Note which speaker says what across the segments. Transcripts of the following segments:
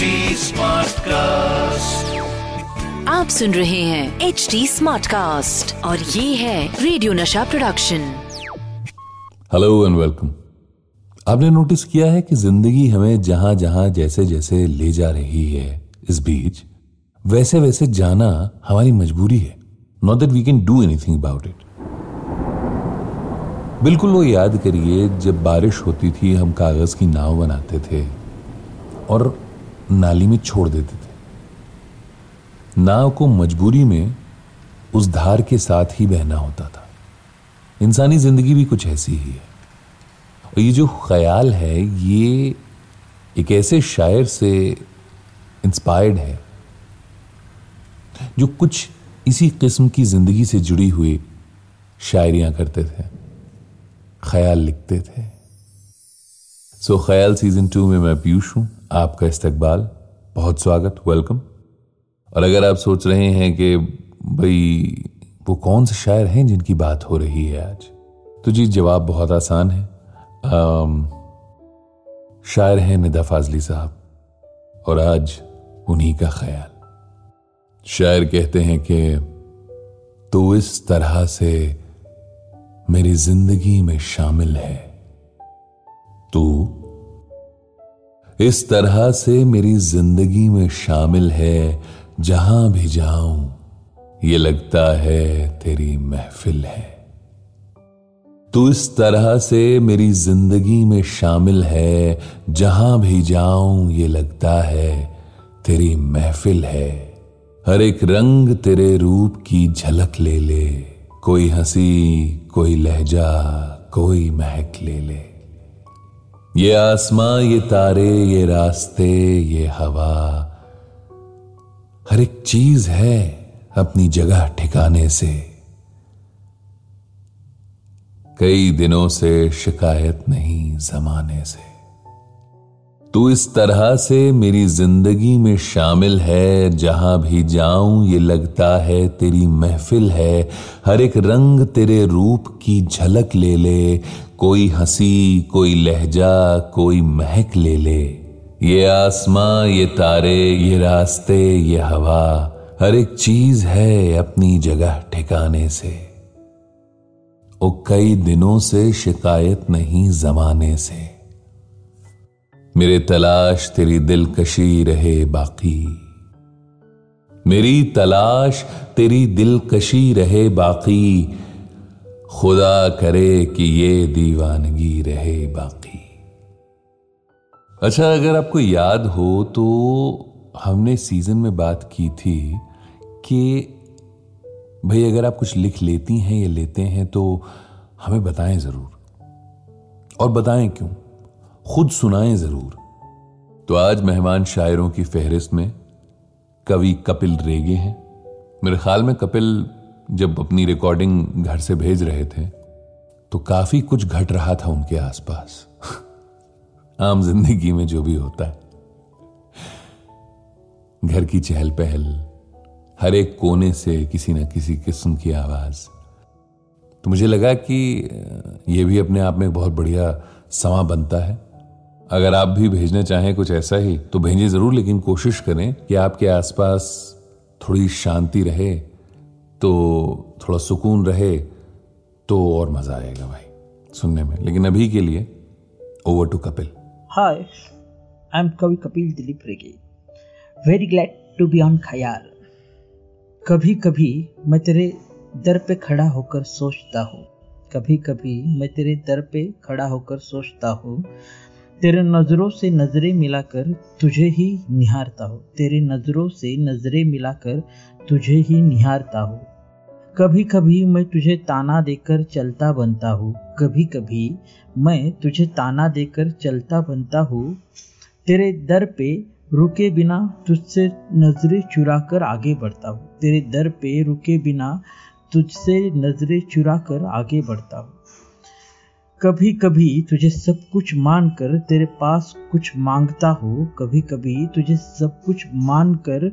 Speaker 1: HD cast
Speaker 2: आप सुन रहे हैं एच डी स्मार्ट कास्ट और ये है radio Nasha production
Speaker 3: hello and welcome आपने नोटिस किया है कि ज़िंदगी हमें जहाँ जहाँ जैसे जैसे ले जा रही है इस बीच वैसे वैसे जाना हमारी मजबूरी है. Not that we can do anything about it बिल्कुल वो याद करिए जब बारिश होती थी हम कागज़ की नाव बनाते थे और नाली में छोड़ देते थे। नाव को मजबूरी में उस धार के साथ ही बहना होता था। इंसानी ज़िंदगी भी कुछ ऐसी ही है। और ये जो ख्याल है, ये एक ऐसे शायर से इंस्पायर्ड है, जो कुछ इसी किस्म की ज़िंदगी से जुड़ी हुई शायरियाँ करते थे, ख्याल लिखते थे। सो ख्याल सीज़न टू में मैं पीयूष हूँ। आपका इस्तकबाल। बहुत स्वागत। वेलकम और अगर आप सोच रहे हैं कि भाई वो कौन से शायर हैं जिनकी बात हो रही है आज? तो जी जवाब बहुत आसान है। आम, शायर हैं निदा फाजली साहब। और आज उन्हीं का ख्याल। शायर कहते हैं कि तो इस तरह से मेरी ज़िंदगी में शामिल है। तू। इस तरह से मेरी ज़िंदगी में शामिल है, जहाँ भी जाऊँ, ये लगता है तेरी महफिल है। तू इस तरह से मेरी ज़िंदगी में शामिल है, जहाँ भी जाऊँ, ये लगता है तेरी महफिल है। हर एक रंग तेरे रूप की झलक ले ले, कोई हँसी, कोई लहजा, कोई महक ले ले। ये आसमां, ये तारे, ये रास्ते, ये हवा। हर एक चीज़ है अपनी जगह ठिकाने से। कई दिनों से शिकायत नहीं जमाने से। तू इस तरह से मेरी ज़िंदगी में शामिल है, जहाँ भी जाऊँ ये लगता है तेरी महफिल है। हर एक रंग तेरे रूप की झलक ले ले, कोई हँसी, कोई लहजा, कोई महक ले ले। ये आसमां, ये तारे, ये रास्ते, ये हवा, हर एक चीज़ है अपनी जगह ठिकाने से। ओ कई दिनों से शिकायत नहीं जमाने से। मेरे तलाश तेरी दिलकशी रहे बाकी। मेरी तलाश तेरी दिलकशी रहे बाकी। खुदा करे कि ये दीवानगी रहे बाकी। अच्छा अगर आपको याद हो तो हमने सीज़न में बात की थी कि भाई, अगर आप कुछ लिख लेती हैं या लेते हैं तो हमें बताएँ ज़रूर। और बताएँ क्यों? खुद सुनाएँ ज़रूर। तो आज मेहमान शायरों की फहरिस्त में कवि कपिल रेगे हैं। मेरे ख्याल में कपिल जब अपनी रिकॉर्डिंग घर से भेज रहे थे तो काफ़ी कुछ घट रहा था उनके आसपास। आम ज़िंदगी में जो भी होता है। घर की चहल पहल, हर एक कोने से किसी न किसी किस्म की आवाज़। तो मुझे लगा कि यह भी अपने आप में एक बहुत बढ़िया समा बनता है। अगर आप भी भेजना चाहें कुछ ऐसा ही तो भेजें ज़रूर, लेकिन कोशिश करें कि आपके आसपास थोड़ी शांति रहे तो थोड़ा सुकून रहे तो और मज़ा आएगा भाई, सुनने में। लेकिन अभी के लिए over to Kapil.
Speaker 4: Hi I am कवि Kapil Dilip Rege very glad to be on Khayal कभी कभी मैं तेरे दर पे खड़ा होकर सोचता हूँ। कभी कभी मैं तेरे दर पे खड़ा होकर सोचता हूँ तेरे नज़रों से नज़रें मिलाकर तुझे ही निहारता हो। तेरे नज़रों से नज़रें मिलाकर तुझे ही निहारता हो। कभी कभी मैं तुझे ताना देकर चलता बनता हूँ। कभी कभी मैं तुझे ताना देकर चलता बनता हूँ। तेरे दर पे रुके बिना तुझसे नज़रें चुरा कर आगे बढ़ता हूँ। तेरे दर पे रुके बिना तुझसे नज़रें चुरा कर आगे बढ़ता हूँ। कभी कभी तुझे सब कुछ मानकर तेरे पास कुछ माँगता हो। कभी कभी तुझे सब कुछ मानकर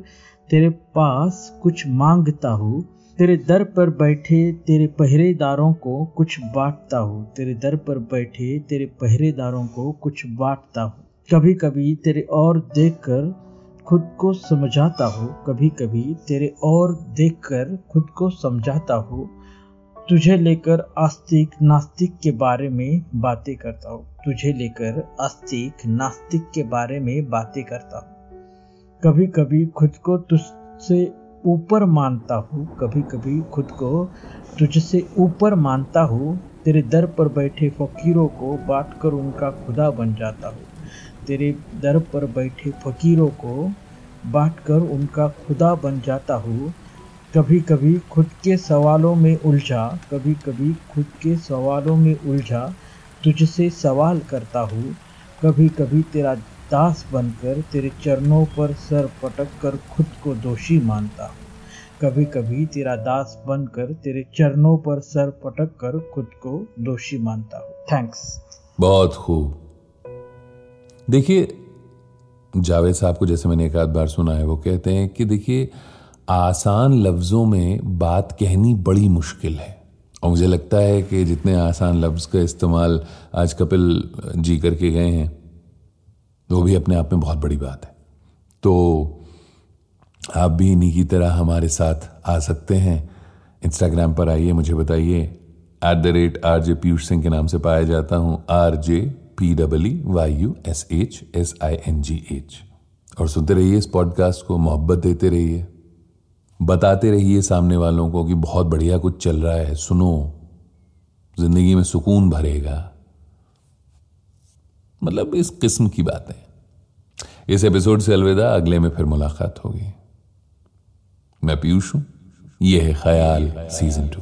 Speaker 4: तेरे पास कुछ माँगता हो। तेरे दर पर बैठे तेरे पहरेदारों को कुछ बांटता हो। तेरे दर पर बैठे तेरे पहरेदारों को कुछ बांटता हो। कभी कभी तेरे और देखकर खुद को समझाता हूँ। कभी कभी तेरे और देखकर खुद को समझाता हूँ। तुझे लेकर आस्तिक नास्तिक के बारे में बातें करता हूँ। तुझे लेकर आस्तिक नास्तिक के बारे में बातें करता हूँ। कभी कभी खुद को तुझसे ऊपर मानता हूँ। कभी कभी खुद को तुझसे ऊपर मानता हूँ। तेरे दर पर बैठे फकीरों को बांट कर उनका खुदा बन जाता हूँ। तेरे दर पर बैठे फकीरों को बांट कर उनका खुदा बन जाता हूँ। कभी कभी खुद के सवालों में उलझा कभी कभी खुद के सवालों में उलझा, तुझसे सवाल करता हूँ। कभी कभी तेरा दास बनकर तेरे चरणों पर सर पटक कर खुद को दोषी मानता हूँ। कभी कभी तेरा दास बनकर तेरे चरणों पर सर पटक कर खुद को दोषी मानता हूँ। थैंक्स।
Speaker 3: बहुत खूब। देखिए, जावेद साहब को जैसे मैंने एक आध बार सुना है, वो कहते हैं कि देखिए आसान लफ्ज़ों में बात कहनी बड़ी मुश्किल है। और मुझे लगता है कि जितने आसान लफ्ज़ का इस्तेमाल आज कपिल जी करके गए हैं, वो भी अपने आप में बहुत बड़ी बात है। तो आप भी इन्हीं की तरह हमारे साथ आ सकते हैं। इंस्टाग्राम पर आइए, मुझे बताइए। At the rate R J Piyush Singh के नाम से पाया जाता हूँ। R J P double Y U S H S I N G H और सुनते रहिए इस पॉडकास्ट को, मोहब्बत देते रहिए। बताते रहिए सामने वालों को कि बहुत बढ़िया कुछ चल रहा है सुनो ज़िंदगी में सुकून भरेगा। मतलब इस किस्म की बातें। इस एपिसोड से अलविदा अगले में फिर मुलाकात होगी। मैं पीयूष हूँ यह है ख्याल सीज़न टू।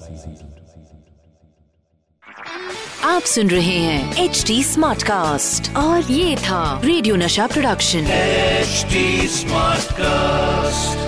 Speaker 2: आप सुन रहे हैं एच डी स्मार्ट कास्ट और ये था radio Nasha production.
Speaker 1: H smart cast